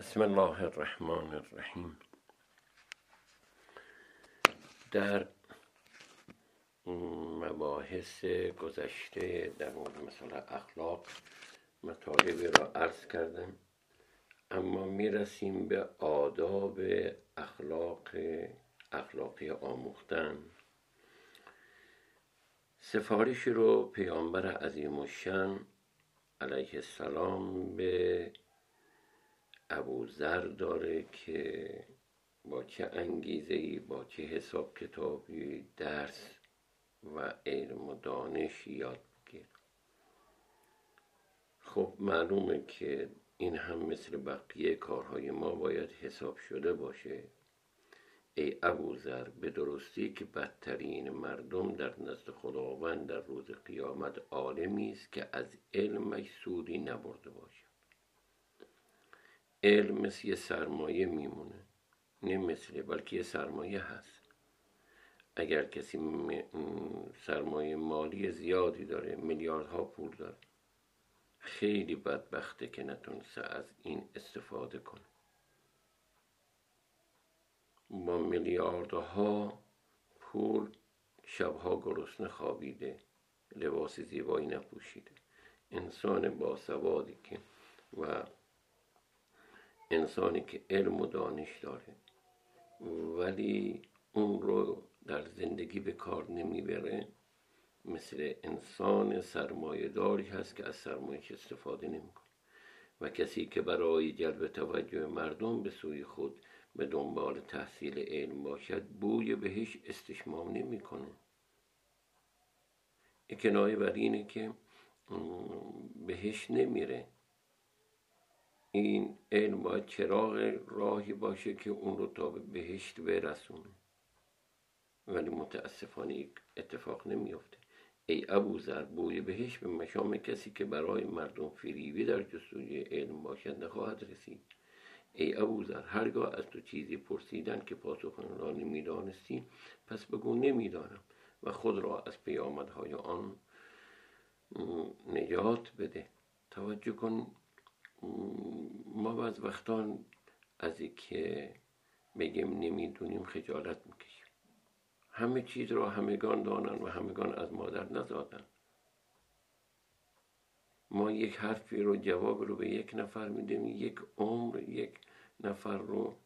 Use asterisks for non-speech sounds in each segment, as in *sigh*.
بسم الله الرحمن الرحیم در مباحث گذشته در مورد مثلا اخلاق مطالبی را عرض کردم اما می‌رسیم به آداب اخلاق اخلاقی آموختن. سفارش رو پیامبر عظیم الشن علیه السلام به ابو ذر داره که با چه انگیزه ای با چه حساب کتابی درس و علم و دانش یاد بگیر خب معلومه که این هم مثل بقیه کارهای ما باید حساب شده باشه. ای ابوذر به درستی که بدترین مردم در نزد خداوند در روز قیامت عالمی است که از علمش سودی نبرده باشه. علم مثل یه سرمایه میمونه. نه مثل بلکه یه سرمایه هست. اگر کسی سرمایه مالی زیادی داره میلیاردها پول داره خیلی بدبخته که نتونسته از این استفاده کنه. با میلیاردها پول شبها گرسنه خوابیده لباس زیبایی نپوشیده. انسان باسوادی که و انسانی که علم و دانش داره. ولی اون رو در زندگی به کار نمی‌بره. مثل انسان سرمایه داری هست که از سرمایه استفاده نمی‌کنه. و کسی که برای جلب توجه مردم به سوی خود به دنبال تحصیل علم باشد بوی بهش استشمام نمی‌کنه. کنایه بر اینه که بهش نمیره. این علم باید چراغ راهی باشه که اون رو تا به بهشت برسونه. ولی متاسفانه اتفاق نمیافته. ای ابو ذر بوی بهش به مشام کسی که برای مردم فریوی در جستجوی علم باشد نخواهد رسید. ای ابو ذر هرگاه از تو چیزی پرسیدن که پاسخ را نمی‌دانستی پس بگو نمی‌دانم و خود را از پیامدهای آن نجات بده. توجه کن ما بعض وقتان از که بگیم نمی‌دونیم خجالت می‌کشیم. همه چیز را همگان دانن و همگان از مادر نزادن. ما یک حرفی رو جواب رو به یک نفر میدیم یک عمر یک نفر رو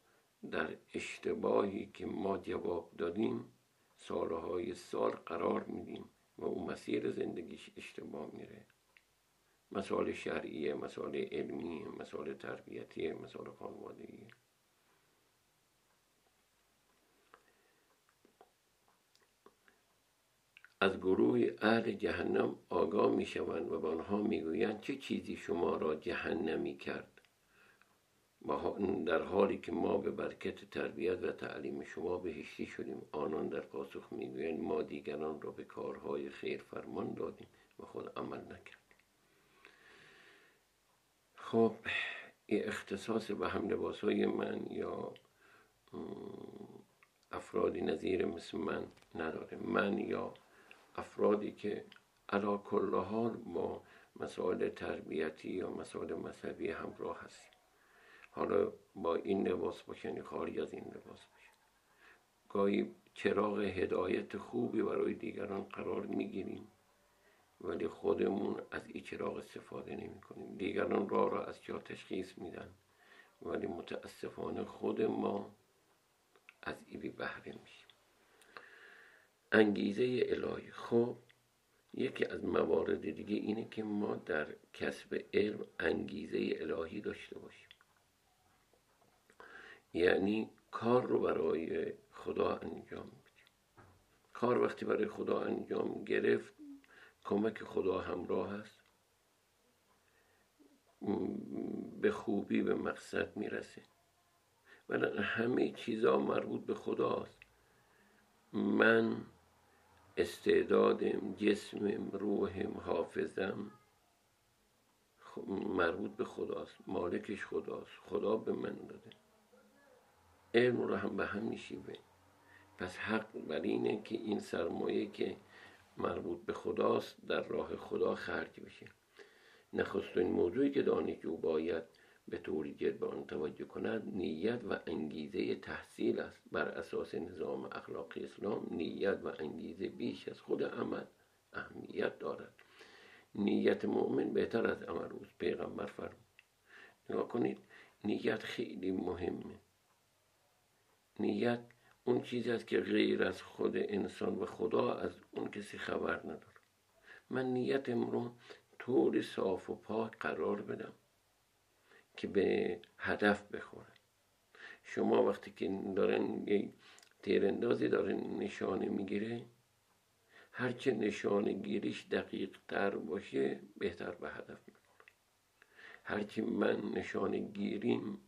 در اشتباهی که ما جواب دادیم سالهای سال قرار میدیم و اون مسیر زندگیش اشتباه میره. مسائل شرعیه مسائل علمی مسائل تربیتی مسائل خانوادگی از گروه اهل جهنم آگاه می شوند و به آنها می گویند چه چیزی شما را جهنمی کرد؟ در حالی که ما به برکت تربیت و تعلیم شما بهشتی شدیم آنان در پاسخ می‌گویند ما دیگران را به کارهای خیر فرمان دادیم و خود عمل نکرد خب اختصاص به هم لباس های من یا افرادی نظیر مثل من نداره. من یا افرادی که علا کل حال با مسائل تربیتی یا مسائل مذهبی همراه هستیم. حالا با این لباس باشن خارج از این لباس باشه گاهی چراغ هدایت خوبی برای دیگران قرار می‌گیریم. ولی خودمون از این چراغ استفاده نمی کنیم. دیگران راه را از جا تشخیص میدن. ولی متاسفانه خود ما از این بهره میشیم. انگیزه الهی. خب یکی از موارد دیگه اینه که ما در کسب علم انگیزه الهی داشته باشیم. یعنی کار رو برای خدا انجام بدیم. کار وقتی برای خدا انجام گرفت کمک خدا همراه است. به خوبی به مقصد می‌رسه ولی همه چیزا مربوط به خداست. من استعدادم جسمم روحم حافظم مربوط به خداست. مالکش خداست. خدا به من داده. علم رو هم به هم میشیبه پس حق بر اینه که این سرمایه که مربوط به خداست در راه خدا خرج بشه نخستین موضوعی که دانشجو باید به طوری جد به آن توجه کند نیت و انگیزه تحصیل است. بر اساس نظام اخلاقی اسلام نیت و انگیزه بیش از خود عمل اهمیت دارد. نیت مؤمن بهتر از عمل روز پیغمبر فرمود. نگاه کنید نیت خیلی مهمه. نیت اون چیزی است که غیر از خود انسان و خدا از اون کسی خبر نداره. من نیتم رو طور صاف و پاک قرار بدم که به هدف بخوره. شما وقتی که دارن یه تیراندازی داره نشانه می‌گیره هرچه نشانه گیریش دقیق تر باشه بهتر به هدف می‌خوره. هرچی من نشانه گیریم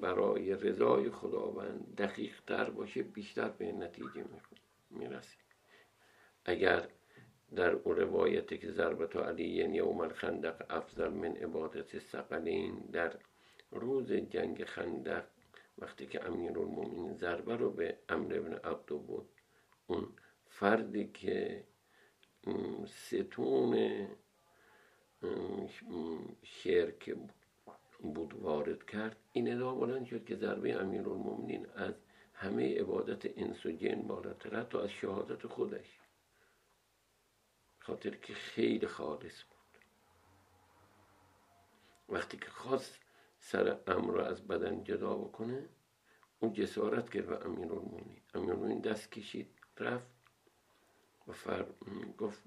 برای رضای خداوند دقیق تر باشه بیشتر به نتیجه می‌رسیم. اگر در اون روایتی که ضربت علی یعنی یوم خندق افضل من عبادت سقلین در روز جنگ خندق وقتی که امیر المومین ضربه رو به امر ابن عبدو بود اون فردی که ستون شرک بود وارد کرد. این ادا بلند شد که ضربه امیر المومنین از همه عبادت انس و جن بالاتر حتی از شهادت خودش. خاطر که خیلی خالص بود. وقتی که خواست سر امر از بدن جدا بکنه اون جسارت کرد به امیر المومنین امیر دست کشید رفت و فر... گفت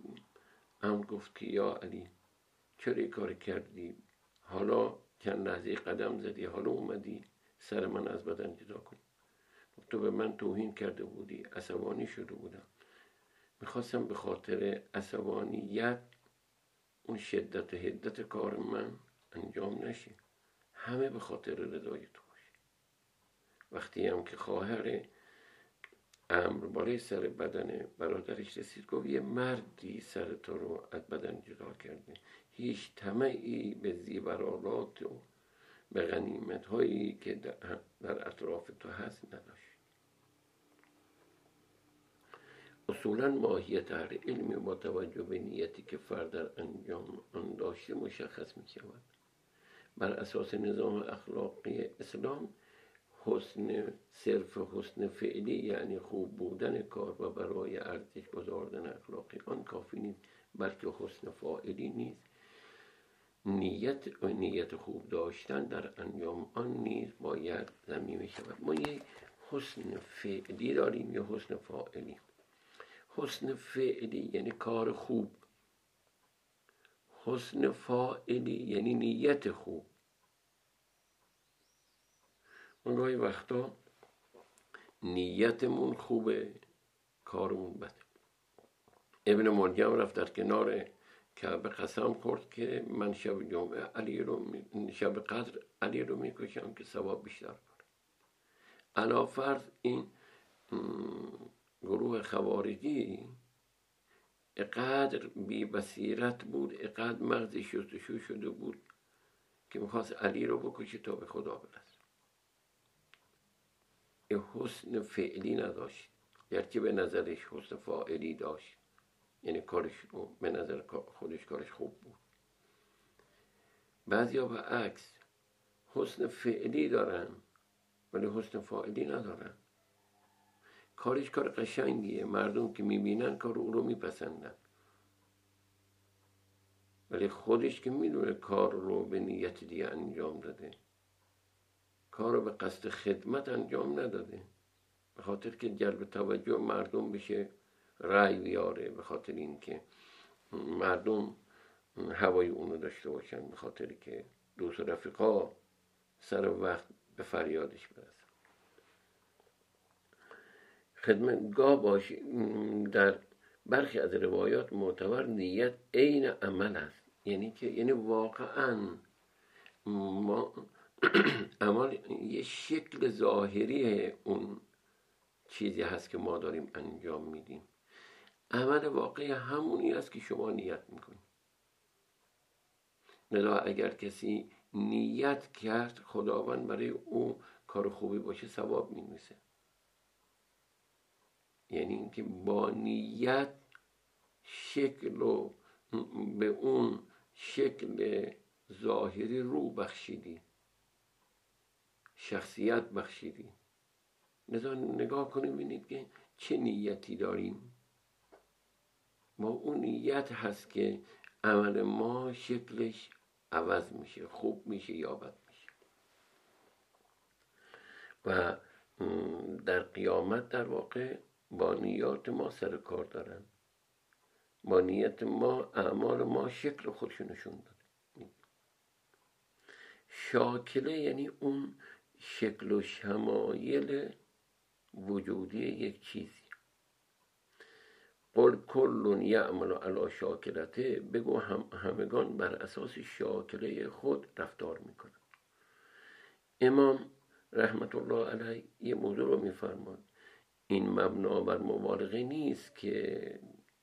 امر گفت که یا علی چرا کار کردی؟ حالا چند لحظه قدم زدی حالا اومدی سر من از بدن جدا کن. تو به من توهین کرده بودی عصبانی شده بودم. می‌خواستم به خاطر عصبانیت اون شدت حدت کار من انجام نشه. همه به خاطر رضای تو باشه. وقتی هم که خواهر امر بالای سر بدن برادرش رسید گفت یه مردی سر تو رو از بدن جدا کرده. هیچ طمعی به زیورالات و به غنیمت هایی که در اطراف تو هست نداشت. اصولا ماهیت هر علمی با توجه به نیتی که فرد در انجام آن داشته مشخص می شود بر اساس نظام اخلاقی اسلام حسن صرف حسن فعلی یعنی خوب بودن کار و برای ارزش گذاردن اخلاقی آن کافی نیست بلکه حسن فاعلی نیست. نیت و نیت خوب داشتن در انجام آن نیز باید زمینه شود. ما یه حسن فعلی داریم یا حسن فاعلی. حسن فعلی یعنی کار خوب. حسن فاعلی یعنی نیت خوب. اون گاهی وقتا نیتمون خوبه کارمون بده. ابن مریم رفت در کنار کعبه قسم خورد که من شب جمعه علی رو شب قدر علی رو می‌کشم که ثواب بیشتر کنه. علا فرض این گروه خوارجی اقدر بی بصیرت اقدر اقدر مغز شستشو شده بود که می‌خواست علی رو بکشه تا به خدا برسه. حسن فعلی نداشت گرچه به نظرش حسن فاعلی داشت. یعنی کارش به نظر خودش کارش خوب بود. بعضیا به عکس حسن فعلی دارن ولی حسن فاعلی ندارن. کارش کار قشنگیه. مردم که می‌بینن کار او رو میپسندن. ولی خودش که می‌دونه کار رو به نیت دیگه انجام داده. کار رو به قصد خدمت انجام نداده. به خاطر که جلب توجه مردم بشه. رأی بیاره به خاطر اینکه مردم هوای اونو داشته باشن به خاطر که دوست رفیقا سر وقت به فریادش برسن. خدمتگاه باش در برخی از روایات معتبر نیت عین عمل است. یعنی که یعنی واقعا ما *clears throat* عمل یه شکل ظاهری اون چیزی هست که ما داریم انجام میدیم. عمل واقعی همونی است که شما نیت می‌کنید لذا اگر کسی نیت کرد خداوند برای او کار خوبی باشه ثواب می‌نویسه. یعنی اینکه با نیت شکل و به اون شکل ظاهری رو بخشیدی. شخصیت بخشیدی. نگاه کنیم ببینید که چه نیتی داریم. با اون نیت هست که عمل ما شکلش عوض میشه خوب میشه یا بد میشه. و در قیامت در واقع با نیات ما سر کار دارن. با نیت ما اعمال ما شکل خودشو نشون داده. شاکله یعنی اون شکل و شمایل وجودی یک چیزی. قل کل یعمل علی شاکلته بگو هم همگان بر اساس شاکله خود رفتار می‌کنن امام رحمت الله علیه یه موضوع رو میفرماد این مبنا بر مبالغه نیست که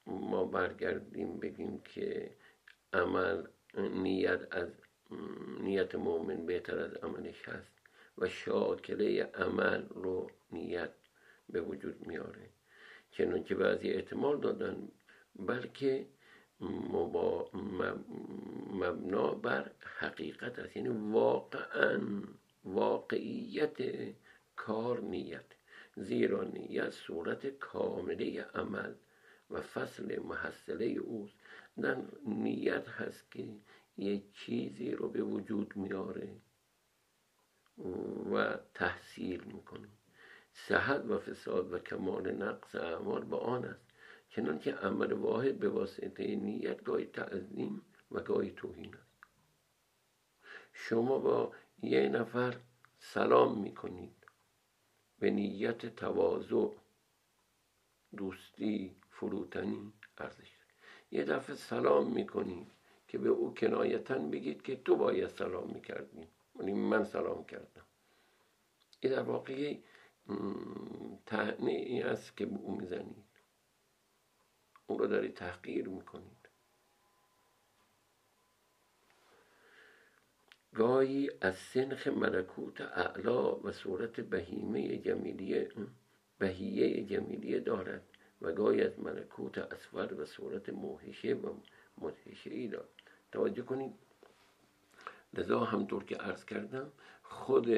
ما برگردیم بگیم که عمل نیت از نیت مؤمن بهتر از عملش هست و شاکله عمل رو نیت به وجود میاره. چنانکه بعضی احتمال دادن بلکه مبنا بر حقیقت است. یعنی واقعا واقعیت کار نیت زیرا نیت صورت کامله عمل و فصل محصله اوست. در نیت هست که یک چیزی رو به وجود میاره و تحصیل می‌کنه. صحت و فساد و کمال نقص اعمال با آن است. چنانکه عمل واحد به واسطه نیت گاهی تعظیم و گاهی توهین است. شما با یه نفر سلام می‌کنید. به نیت تواضع دوستی فروتنی ارزش. یه دفعه سلام می‌کنید که به او کنایتا بگید که تو باید سلام می‌کردی. من سلام کردم. این در واقع تعنی ای است که به او می‌زنید. اون رو دارید تحقیر می‌کنید. گاهی از سنخ ملکوت اعلا و صورت بهیمه جمیلیه بهیه جمیلیه دارد و گاهی از ملکوت اسفل و صورت موهشه و مدهشه ای دارد. توجه کنید. لذا همطور که عرض کردم خود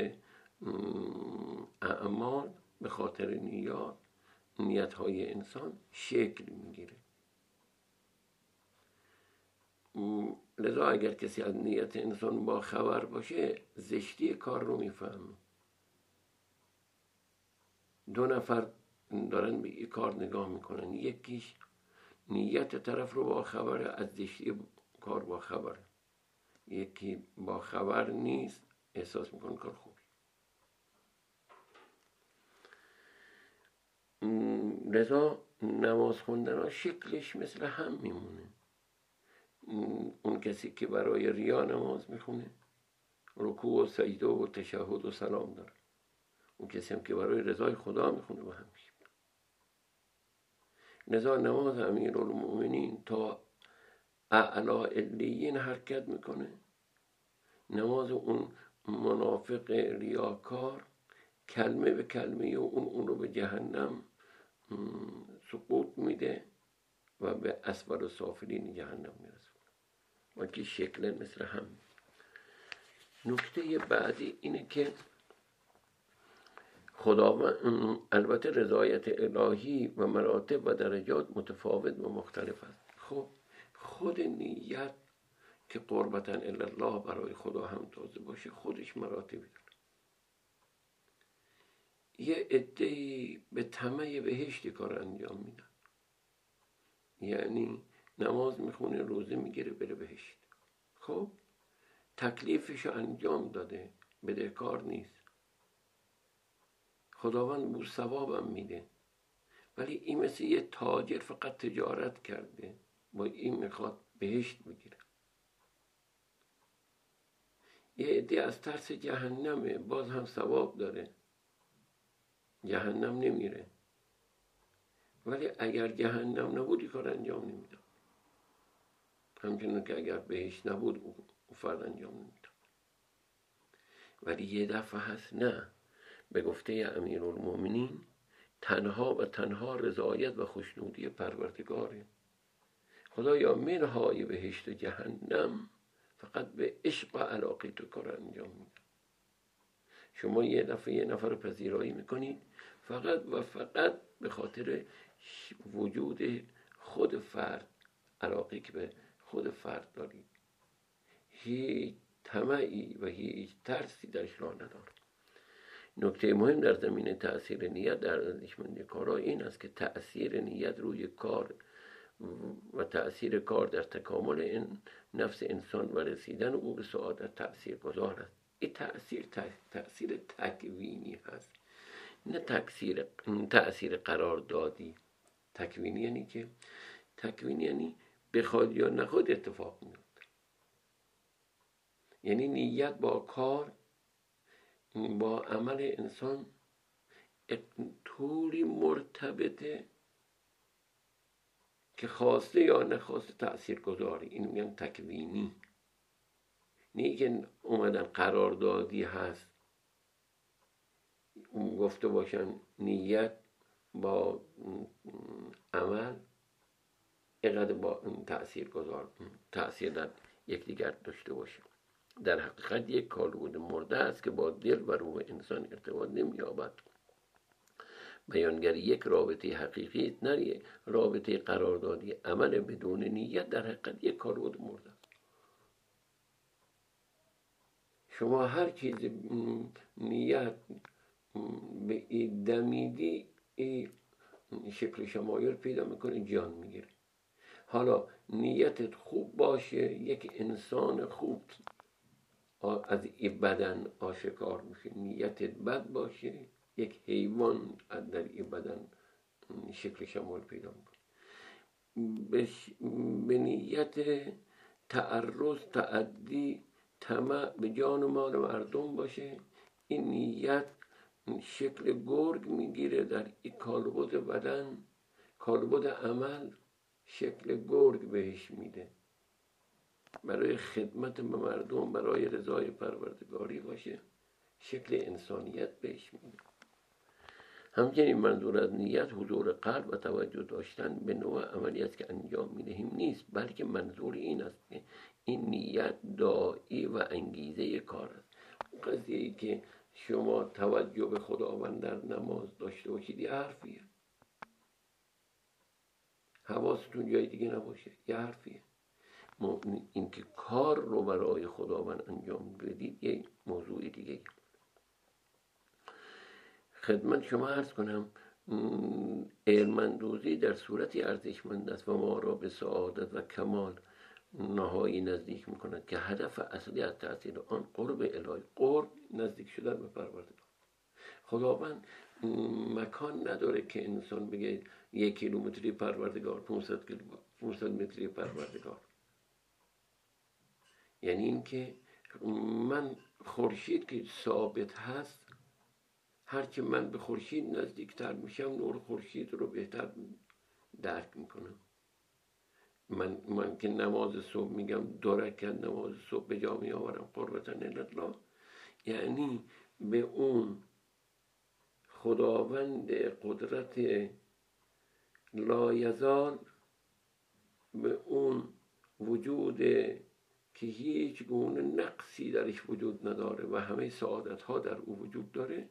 اعمال به خاطر نیات نیت های انسان شکل می‌گیره. لذا اگر کسی از نیت انسان با خبر باشه زشتی کار رو میفهم دو نفر دارن به کار نگاه می‌کنن. یکیش نیت طرف رو با خبر از زشتی کار با خبر یکی با خبر نیست احساس می‌کنه کار خوبی لذا نماز خوندن شکلش مثل هم میمونه. اون کسی که برای ریا نماز می‌خونه رکوع و سجده و تشهد و سلام داره. اون کسی هم که برای رضای خدا می‌خونه و همیشه لذا نماز امیر المؤمنین تا اعلا علیین حرکت می‌کنه. نماز اون منافق ریاکار کلمه به کلمه اون اون رو به جهنم سقوط میده و به اسفل و سافلین جهنم می‌رسه و که شکل مثل هم. نکته بعدی اینه که خدا البته رضایت الهی و مراتب و درجات متفاوت و مختلف است. خب خود نیت که قربتا الله برای خدا هم تازه باشه خودش مراتبی یه عده به طمع بهشت کار انجام میدن. یعنی نماز می‌خونه روزه می‌گیره بره بهشت. خب؟ تکلیفش انجام داده بدهکار نیست. خداوند بو ثوابم میده. ولی این مثل یه تاجر فقط تجارت کرده با این می‌خواد بهشت بگیره. یه عده از ترس جهنمه باز هم ثواب داره. جهنم نمیره. ولی اگر جهنم نبودی کار انجام نمی‌داد. همچنان که اگر بهش نبود او فرد انجام نمی‌داد. ولی یه دفعه هست نه. به گفته امیر تنها و تنها رضایت و خوشنودی پروردگاره. خدایا منهای بهشت جهنم فقط به عشق و علاقه تو کار انجام میدم شما یه دفعه یه نفر رو پذیرایی می‌کنید فقط و فقط به خاطر وجود خود فرد علاقه که به خود فرد دارید هیچ طمعی و هیچ ترسی درش را ندارد نکته مهم در زمینه تاثیر نیت در ارزشمندی کارا این است که تاثیر نیت روی کار و تاثیر کار در تکامل این نفس انسان و رسیدن او به سعادت تاثیر گذار است. این تاثیر تاثیر تکوینی هست. نه تاثیر تاثیر قرار دادی. تکوینی یعنی که؟ تکوینی یعنی بخواد یا نخواد اتفاق میفته یعنی نیت با کار با عمل انسان طوری مرتبطه که خواسته یا نخواسته تأثیر گذاری این میگن تکوینی. نه که اومدن قراردادی هست. گفته باشن نیت با عمل اینقدر با تأثیر گذار تأثیر در یکدیگر داشته باشه. در حقیقت یک کالبد مرده است که با دل و روح انسان ارتباط نمییابد. بیانگری یک رابطه حقیقی نه رابطه قراردادی عمل بدون نیت. در حقیقت یک کالبد مرده است شما هر چیز نیت به دمیدی شکل شمایل پیدا می‌کنه جان می‌گیره. حالا نیتت خوب باشه یک انسان خوب از این بدن آشکار میشه. نیتت بد باشه یک حیوان در این بدن شکل شمال پیدا می‌کنه. به نیت تعرض تعدی طمع به جان و مال مردم باشه. این نیت شکل گرگ می‌گیره در کالبد بدن. کالبد عمل شکل گرگ بهش میده. برای خدمت به مردم برای رضای پروردگاری باشه. شکل انسانیت بهش میده. همچنین منظور از نیت حضور قلب و توجه داشتن به نوع عملیات که انجام می‌دهیم نیست بلکه منظور این است که این نیت دایی و انگیزه کار است. قضیه ای که شما توجه به خداوند در نماز داشته باشید یه حرفیه. حواستون جای دیگه نباشه یه حرفیه. اینکه کار رو برای خداوند انجام بدید یه موضوع دیگه خدمت شما عرض کنم علمندوزی در صورتی ارزشمند است و ما را به سعادت و کمال نهایی نزدیک می‌کند که هدف اصلی از تاثیر آن قرب الهی قرب نزدیک شدن به پروردگار. خداوند مکان نداره که انسان بگه یک کیلومتری پروردگار 500 500 متری پروردگار. یعنی اینکه من خورشید که ثابت هست هرچه من به خورشید نزدیکتر میشم نور خورشید رو بهتر درک می‌کنم. من, من که نماز صبح میگم دو نماز صبح به جا می آورم قربتن الله. یعنی به اون خداوند قدرت لایزال به اون وجود که هیچ گونه نقصی درش وجود نداره و همه سعادت ها در او وجود داره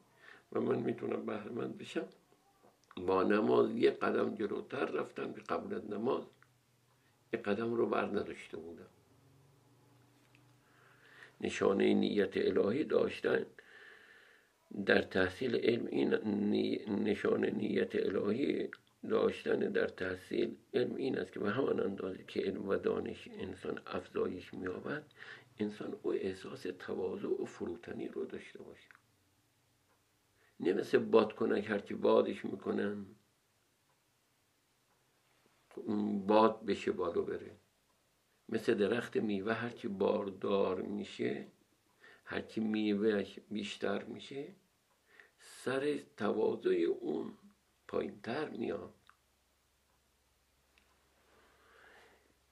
و من می‌تونم بهرمند بشم. با نماز یه قدم جلوتر رفتم به قبل نماز قدم رو بر نداشته بودم. نشانه نیت الهی داشتن در تحصیل علم این نشانه نیت الهی داشتن در تحصیل علم این است که به همان اندازه که علم و دانش انسان افزایش مییابد انسان او احساس تواضع و فروتنی رو داشته باشه. نه مثل بادکنک هرچی بادش می‌کنن. باد بشه بالو بره. مثل درخت میوه هرچی باردار میشه هرچی میوهش بیشتر میشه سر تواضع اون پایینتر میاد.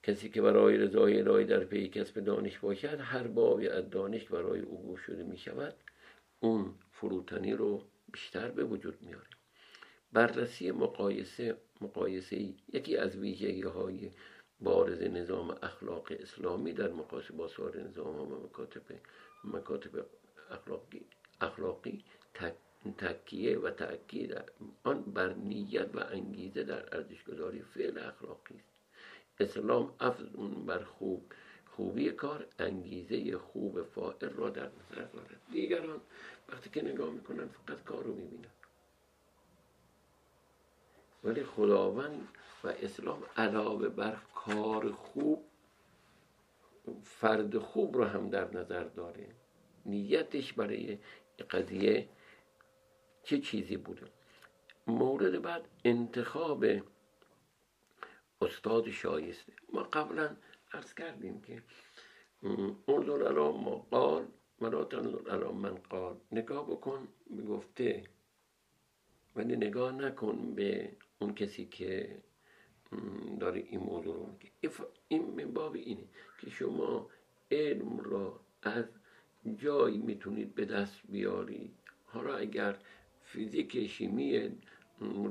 کسی که برای رضای الهی در پی کسب دانش باشد هر بابی از دانش برای او شده می شود اون فروتنی رو بیشتر به وجود میاره. بررسی مقایسه مقایسه یکی از ویژگی های بارز نظام اخلاق اسلامی در مقایسه با سایر نظام ها و مکاتب مکاتب اخلاقی اخلاقی تکیه و تاکید آن بر نیت و انگیزه در ارزشگذاری فعل اخلاقی است. اسلام افزون بر خوب خوبی کار انگیزه خوب فائل را در نظر دارد. دیگران وقتی که نگاه می‌کنن فقط کار رو می‌بینن ولی خداوند و اسلام علاوه بر کار خوب فرد خوب رو هم در نظر داره. نیتش برای قضیه چه چیزی بوده؟ مورد بعد انتخاب استاد شایسته. ما قبلا ارز کردیم که انظر علا ما قال ولا تنظر من قال. نگاه بکن به گفته ولی نگاه نکن به اون کسی که داره این موضوع رو میگه. این باب اینه که شما علم را از جایی می‌تونید به دست بیارید. حالا اگر فیزیک شیمی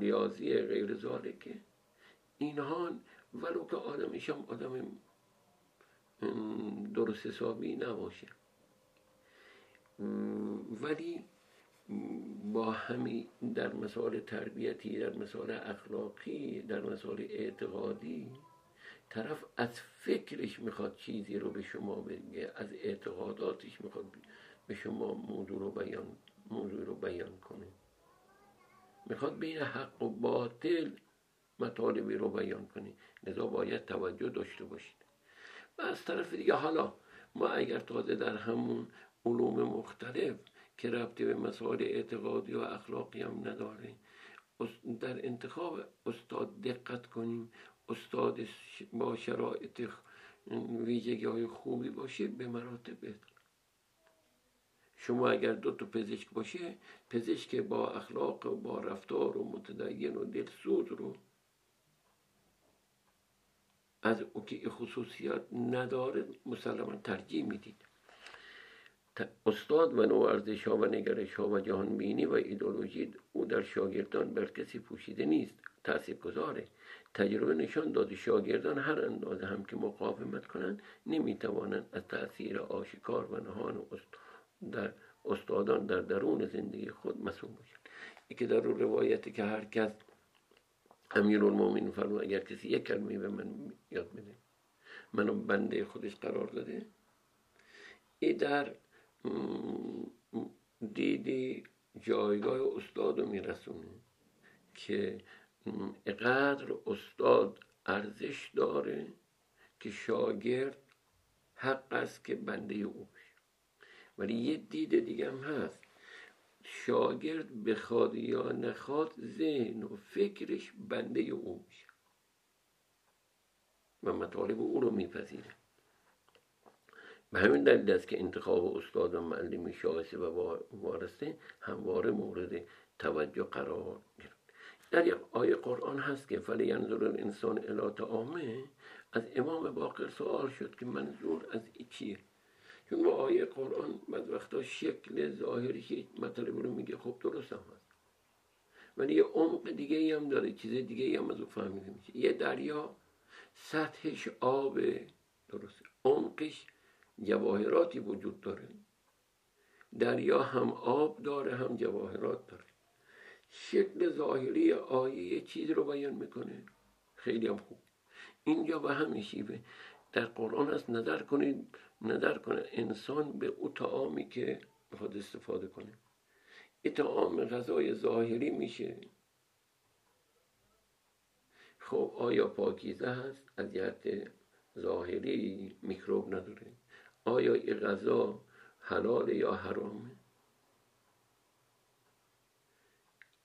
ریاضی غیر که اینها ولو که آدمش هم آدم درست حسابی نباشه. ولی با همین در مسائل تربیتی در مسائل اخلاقی در مسائل اعتقادی طرف از فکرش می‌خواد چیزی رو به شما بگه از اعتقاداتش می‌خواد به شما موضوع رو بیان موضوع رو بیان کنه. می‌خواد بین حق و باطل مطالبی رو بیان کنه. لذا باید توجه داشته باشید. و از طرف دیگه حالا ما اگر تازه در همون علوم مختلف که ربطی به مسائل اعتقادی و اخلاقی هم نداره در انتخاب استاد دقت کنیم. استاد با شرایط ویژگی های خوبی باشه به مراتب بهتر شما اگر دو تا پزشک باشه پزشک با اخلاق و با رفتار و متدین و دلسوز رو از او که خصوصیات نداره مسلما ترجیح می‌دید. استاد و نوع ارزش ها و نگرش ها و جهان بینی و ایدولوژی او در شاگردان بر کسی پوشیده نیست تأثیر گذاره. تجربه نشان داده شاگردان هر اندازه هم که مقاومت کنند نمی‌توانند از تاثیر آشکار و نهان در استادان در درون زندگی خود مسئول باشند. که در روایتی که هر کس امیر المومین فرمود اگر کسی یک کلمه به من یاد بده منو بنده خودش قرار داده ای در دیدی جایگاه استاد رو میرسونه که اقدر استاد ارزش داره که شاگرد حق است که بنده او ولی یه دید دیگه هم هست. شاگرد بخواد یا نخواد ذهن و فکرش بنده او میشه. و مطالب او رو میپذیره. به همین دلیل است که انتخاب استاد و معلم شایسته و وارسته همواره مورد توجه قرار گرفت. در یک آیه قرآن هست که فلی ینظر الانسان الی طعامه. از امام باقر سوال شد که منظور از ای چیه؟ چون با آیه قرآن بعد وقتا شکل ظاهری مطلب رو میگه خب درست هم هست. ولی یه عمق دیگه هم داره چیز دیگه هم از او فهمیده میشه. یه دریا سطحش آب درست عمقش جواهراتی وجود داره. دریا هم آب داره هم جواهرات داره. شکل ظاهری آیه یه چیز رو بیان می‌کنه. خیلی هم خوب. اینجا به همین شیوه. در قرآن هست نظر کنید نظر کنه. انسان به او تعامی که بخواد استفاده کنه. این تعام غذای ظاهری میشه. خب آیا پاکیزه هست؟ از جهت ظاهری میکروب نداره. آیا این غذا حلال یا حرامه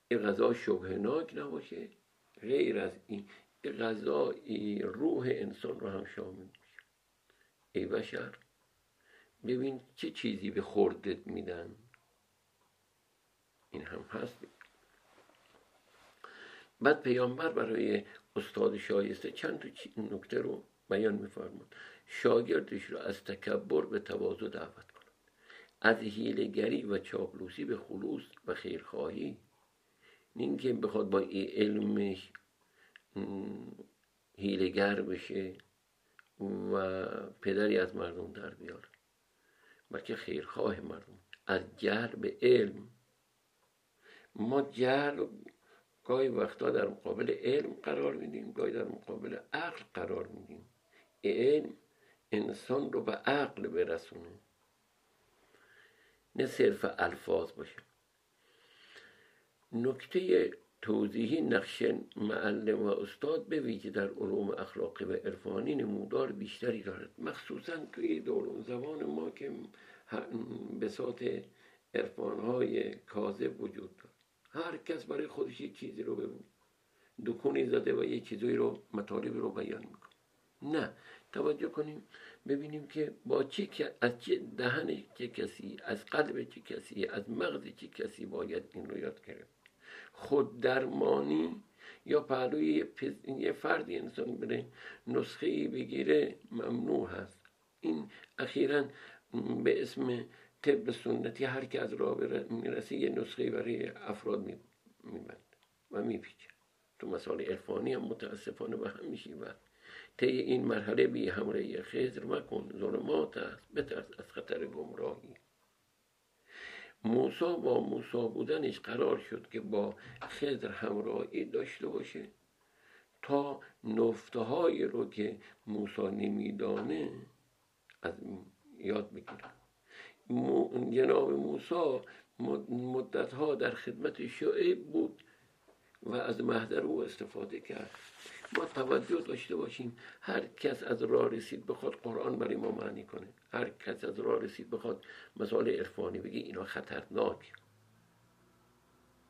این غذا شبهناک نباشه؟ غیر از این غذا روح انسان رو هم شامل میشه. ای بشر ببین چه چیزی به خوردت میدن؟ این هم هست. بعد پیامبر برای استاد شایسته چند تا نکته رو بیان میفرمود. شاگردش رو از تکبر به تواضع دعوت کند. از هیلگری و چاپلوسی به خلوص و خیرخواهی. اینکه بخواد با این علمش هیلگر بشه و پدری از مردم در بیاره بلکه خیرخواه مردم. از جهل به علم. ما جهل گاهی وقتا در مقابل علم قرار میدیم گاهی در مقابل عقل قرار میدیم. علم انسان رو به عقل برسونه. نه صرف الفاظ باشه. نکته توضیحی نقش معلم و استاد به ویژه در علوم اخلاقی و عرفانی نمودار بیشتری دارد. مخصوصا توی دوران زبان ما که بساط عرفانهای کاذب وجود دارد. هر کس برای خودش یک چیزی رو بگو دکونی زده و یک چیزی رو مطالب رو بیان می‌کنه. نه. توجه کنیم ببینیم که با چه از چه دهن چه کسی از قلب چه کسی از مغز چه کسی باید این رو یاد گرفت خود درمانی یا پهلوی یه فردی انسان بره نسخه بگیره ممنوع هست. این اخیرا به اسم طب سنتی هر که از راه می‌رسه یه نسخه برای افراد میبند و میپیچه. تو مسائل عرفانی هم متاسفانه به هم و طی این مرحله بی همراه خزر مکن ظلمات است. بترس از خطر گمراهی. موسا با موسا بودنش قرار شد که با خضر همراهی داشته باشه. تا نفته رو که موسا نمیدانه از یاد بگیره جناب موسا مدت ها در خدمت شعیب بود و از محضر او استفاده کرد. ما توجه داشته باشیم هر کس از راه رسید بخواد قرآن برای ما معنی کنه. هر کس از راه رسید بخواد مسائل عرفانی بگه اینا خطرناک.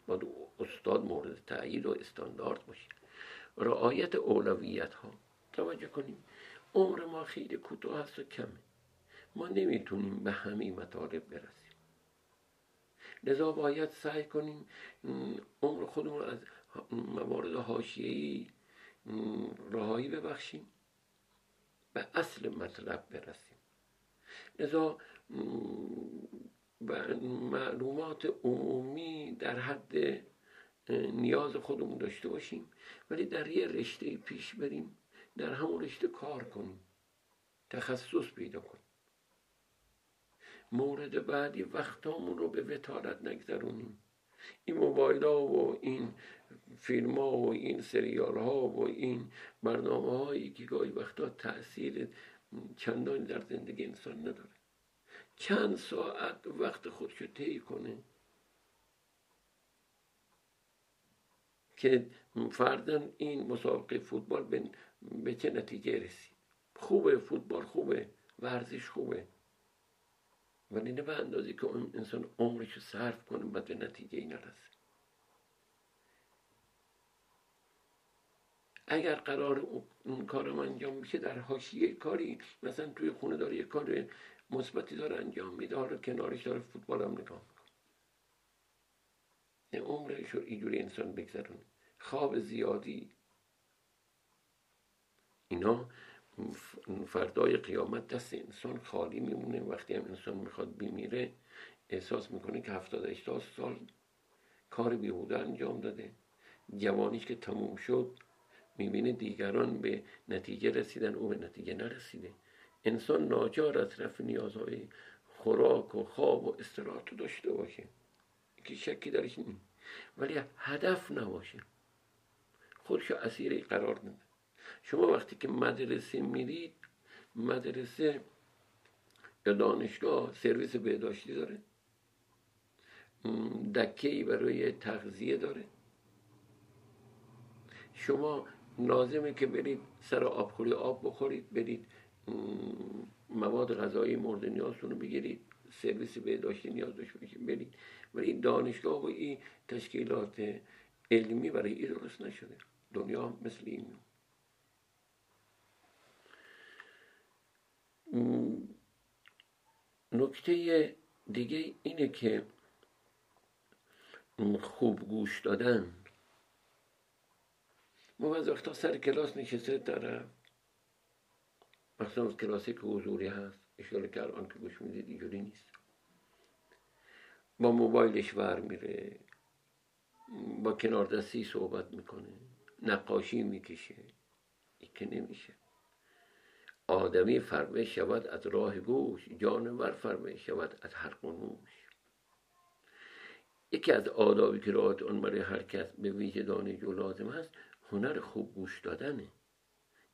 باید استاد مورد تأیید و استاندارد باشه. رعایت اولویت ها توجه کنیم. عمر ما خیلی کوتاه هست و کمه. ما نمی‌تونیم به همه مطالب برسیم. لذا باید سعی کنیم عمر خودمون از موارد حاشیه‌ای رهایی ببخشیم به اصل مطلب برسیم. لذا معلومات عمومی در حد نیاز خودمون داشته باشیم ولی در یه رشته پیش بریم در همون رشته کار کنیم تخصص پیدا کنیم. مورد بعدی وقتامون رو به وتارت نگذرونیم. این موبایل ها و این فیلم ها و این سریال ها و این برنامه هایی که گاهی وقتا تاثیر چندانی در زندگی انسان نداره. چند ساعت وقت خودشو طی کنه که فردن این مسابقه فوتبال به چه نتیجه رسید؟ خوبه فوتبال خوبه؟ ورزش خوبه؟ ولی نه به اندازه که اون انسان عمرش رو صرف کنه و به نتیجه نرسه. اگر قرار اون کارم انجام میشه در حاشیه کاری مثلا توی خونه داره یه کار مثبتی داره انجام میده حالا کنارش داره فوتبال هم نگاه می‌کنه. عمرش رو اینجوری انسان بگذرونه. خواب زیادی. اینا فردای قیامت دست انسان خالی میمونه. وقتی هم انسان می‌خواد بمیره احساس می‌کنه که هفتاد سال کار بیهوده انجام داده. جوانیش که تموم شد می‌بینه دیگران به نتیجه رسیدن او به نتیجه نرسیده. انسان ناچار از رفع نیازهای خوراک و خواب و استراحت داشته باشه. که شکی درش نیست. ولی هدف نباشه. خودشو اسیری قرار نده. شما وقتی که مدرسه میرید مدرسه یا دانشگاه سرویس بهداشتی داره؟ دکه برای تغذیه داره؟ شما لازمه که برید سر آبخوری آب بخورید برید مواد غذایی مورد نیازتون رو بگیرید سرویس بهداشتی نیاز داشته باشید برید. ولی دانشگاه و این تشکیلات علمی برای این درست نشده. دنیا مثل این. نکته دیگه اینه که خوب گوش دادن. ما بعض وقتا سر کلاس نشسته طرف مثلا کلاسی که حضوری هست. اشاره که الان که گوش می‌دید اینجوری نیست. با موبایلش ور میره. با کنار دستی صحبت می‌کنه. نقاشی می‌کشه. این که نمیشه. آدمی فرمه شود از راه گوش جانور فرمه شود از هر قنوش یکی از آدابی که رعایت آن برای هر کس به ویژه دانشجو لازم است هنر خوب گوش دادنه.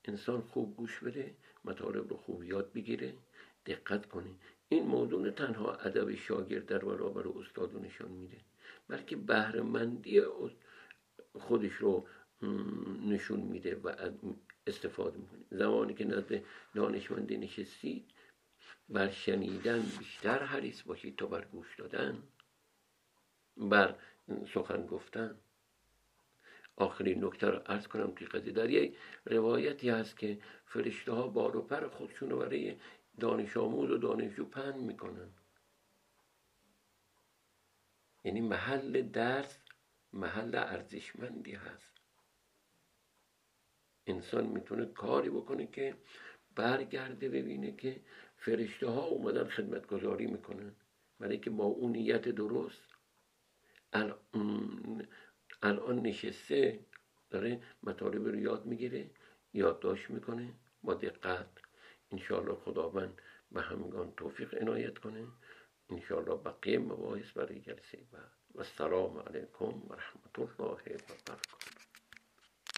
انسان خوب گوش بده مطالب رو خوب یاد بگیره دقت کنه. این موضوع تنها ادب شاگرد در برابر استاد نشان میده بلکه بهرهمندی خودش رو نشون میده و استفاده می‌کنه زمانی که نزد دانشمندی نشستید بر شنیدن بیشتر حریص باشید تا بر گوش دادن بر سخن گفتن. آخرین نکته رو ارز کنم که قضیه. در یک روایتی هست که فرشته ها بار و پر خودشون رو برای دانش آموز و دانشجو پن می‌کنن. یعنی محل درس محل ارزشمندی هست. انسان می‌تونه کاری بکنه که برگرده ببینه که فرشته ها اومدن خدمتگذاری می‌کنن. برای که با اون نیت درست. الان نشسته داره مطالب رو یاد می‌گیره یادداشت می‌کنه با دقت. انشاءالله خداوند به همگان توفیق عنایت کنه. انشاءالله بقیه مباحث برای جلسه بعد. و السلام علیکم و رحمت الله و برکاته.